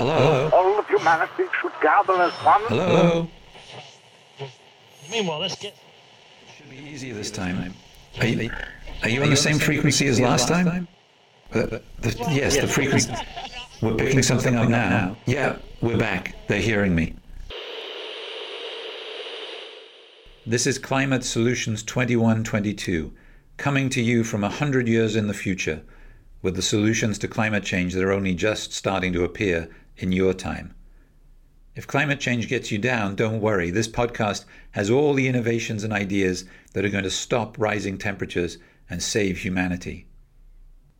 Hello? All of humanity should gather as one. Hello? Meanwhile, let's get. Should be easier this time. Are you, are you on the same frequency as last time? Uh, the- yes, the frequency. We're picking something up now. Yeah, we're back. They're hearing me. This is Climate Solutions 2122, coming to you from a hundred years in the future, with the solutions to climate change that are only just starting to appear in your time. If climate change gets you down, don't worry. This podcast has all the innovations and ideas that are going to stop rising temperatures and save humanity.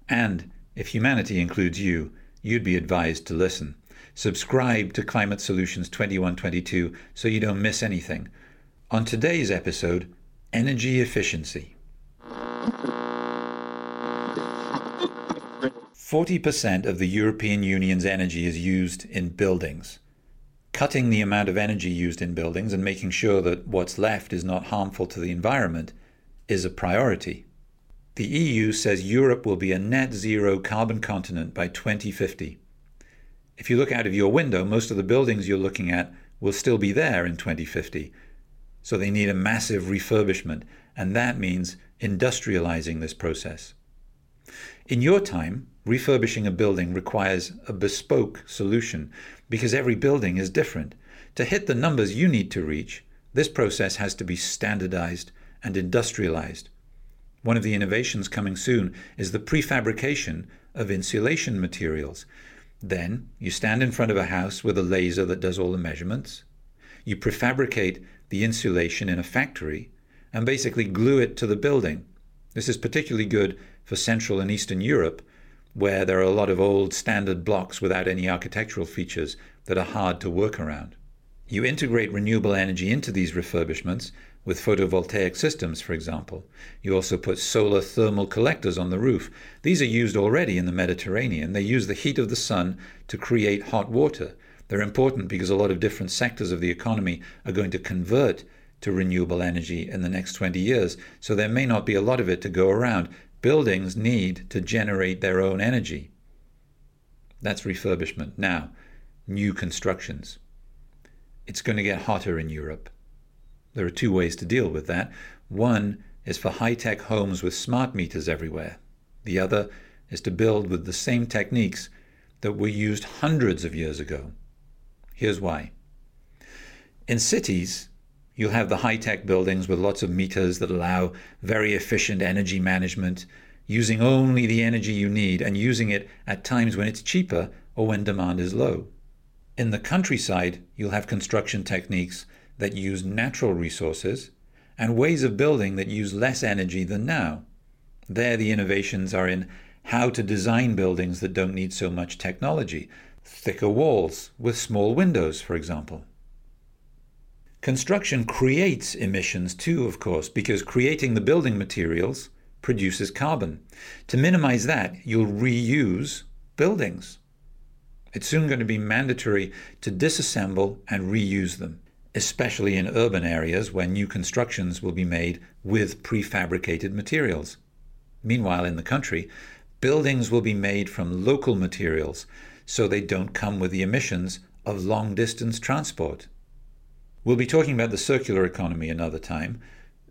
And if humanity includes you, you'd be advised to listen. Subscribe to Climate Solutions 2122 so you don't miss anything. On today's episode, energy efficiency. 40% of the European Union's energy is used in buildings. Cutting the amount of energy used in buildings and making sure that what's left is not harmful to the environment is a priority. The EU says Europe will be a net zero carbon continent by 2050. If you look out of your window, most of the buildings you're looking at will still be there in 2050. So they need a massive refurbishment, and that means industrializing this process. In your time, refurbishing a building requires a bespoke solution because every building is different. To hit the numbers you need to reach, this process has to be standardized and industrialized. One of the innovations coming soon is the prefabrication of insulation materials. Then you stand in front of a house with a laser that does all the measurements. You prefabricate the insulation in a factory and basically glue it to the building. This is particularly good for Central and Eastern Europe, where there are a lot of old standard blocks without any architectural features that are hard to work around. You integrate renewable energy into these refurbishments with photovoltaic systems, for example. You also put solar thermal collectors on the roof. These are used already in the Mediterranean. They use the heat of the sun to create hot water. They're important because a lot of different sectors of the economy are going to convert to renewable energy in the next 20 years, so there may not be a lot of it to go around. Buildings need to generate their own energy. That's refurbishment. Now, new constructions. It's going to get hotter in Europe. There are two ways to deal with that. One is for high tech homes with smart meters everywhere. The other is to build with the same techniques that were used hundreds of years ago. Here's why. In cities, you'll have the high tech buildings with lots of meters that allow very efficient energy management, using only the energy you need and using it at times when it's cheaper or when demand is low. In the countryside, you'll have construction techniques that use natural resources and ways of building that use less energy than now. There, the innovations are in how to design buildings that don't need so much technology, thicker walls with small windows, for example. Construction creates emissions too, of course, because creating the building materials produces carbon. To minimize that, you'll reuse buildings. It's soon going to be mandatory to disassemble and reuse them, especially in urban areas where new constructions will be made with prefabricated materials. Meanwhile, in the country, buildings will be made from local materials so they don't come with the emissions of long distance transport. We'll be talking about the circular economy another time.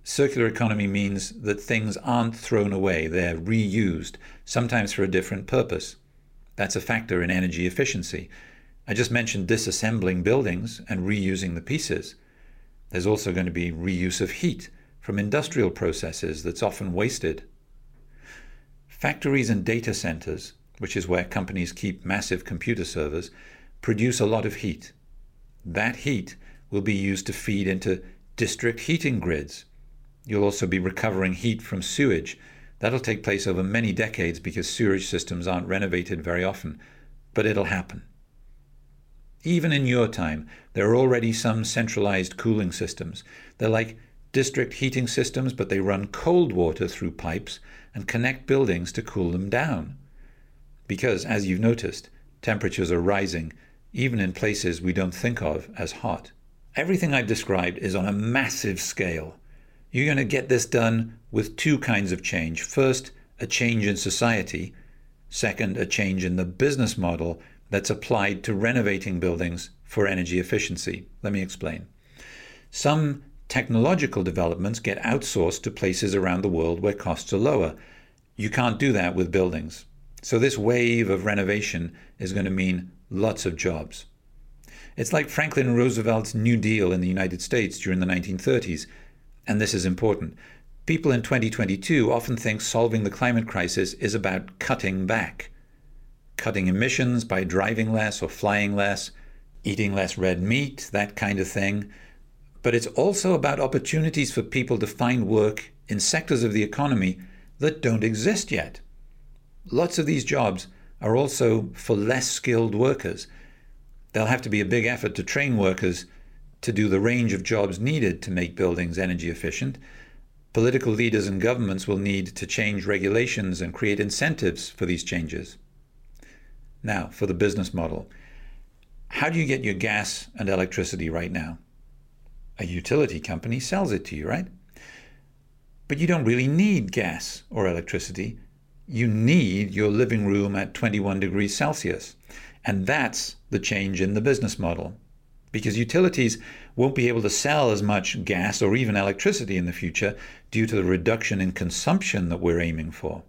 Circular economy means that things aren't thrown away, they're reused, sometimes for a different purpose. That's a factor in energy efficiency. I just mentioned disassembling buildings and reusing the pieces. There's also going to be reuse of heat from industrial processes that's often wasted. Factories and data centers, which is where companies keep massive computer servers, produce a lot of heat. That heat will be used to feed into district heating grids. You'll also be recovering heat from sewage. That'll take place over many decades because sewage systems aren't renovated very often, but it'll happen. Even in your time, there are already some centralized cooling systems. They're like district heating systems, but they run cold water through pipes and connect buildings to cool them down. Because, as you've noticed, temperatures are rising, even in places we don't think of as hot. Everything I've described is on a massive scale. You're going to get this done with two kinds of change. First, a change in society. Second, a change in the business model that's applied to renovating buildings for energy efficiency. Let me explain. Some technological developments get outsourced to places around the world where costs are lower. You can't do that with buildings. So, this wave of renovation is going to mean lots of jobs. It's like Franklin Roosevelt's New Deal in the United States during the 1930s. And this is important. People in 2022 often think solving the climate crisis is about cutting back. Cutting emissions by driving less or flying less, eating less red meat, that kind of thing. But it's also about opportunities for people to find work in sectors of the economy that don't exist yet. Lots of these jobs are also for less skilled workers there'll have to be a big effort to train workers to do the range of jobs needed to make buildings energy efficient. Political leaders and governments will need to change regulations and create incentives for these changes. Now, for the business model. How do you get your gas and electricity right now? A utility company sells it to you, right? But you don't really need gas or electricity. You need your living room at 21 degrees Celsius. And that's the change in the business model. Because utilities won't be able to sell as much gas or even electricity in the future due to the reduction in consumption that we're aiming for.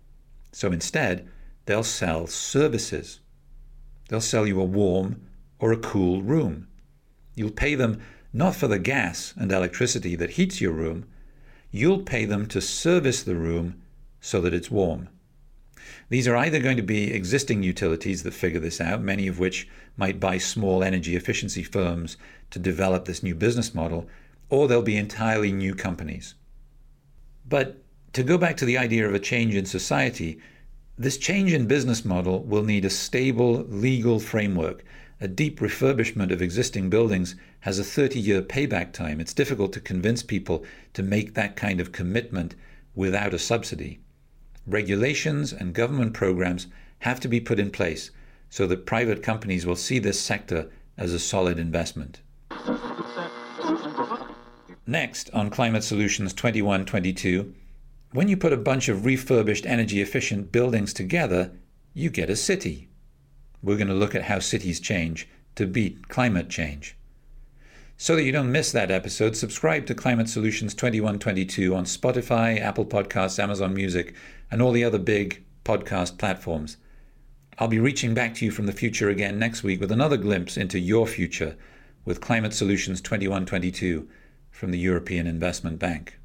So instead, they'll sell services. They'll sell you a warm or a cool room. You'll pay them not for the gas and electricity that heats your room, you'll pay them to service the room so that it's warm. These are either going to be existing utilities that figure this out, many of which might buy small energy efficiency firms to develop this new business model, or they'll be entirely new companies. But to go back to the idea of a change in society, this change in business model will need a stable legal framework. A deep refurbishment of existing buildings has a 30 year payback time. It's difficult to convince people to make that kind of commitment without a subsidy regulations and government programs have to be put in place so that private companies will see this sector as a solid investment. Next, on Climate Solutions 2122, when you put a bunch of refurbished energy efficient buildings together, you get a city. We're going to look at how cities change to beat climate change. So that you don't miss that episode, subscribe to Climate Solutions 2122 on Spotify, Apple Podcasts, Amazon Music, and all the other big podcast platforms. I'll be reaching back to you from the future again next week with another glimpse into your future with Climate Solutions 2122 from the European Investment Bank.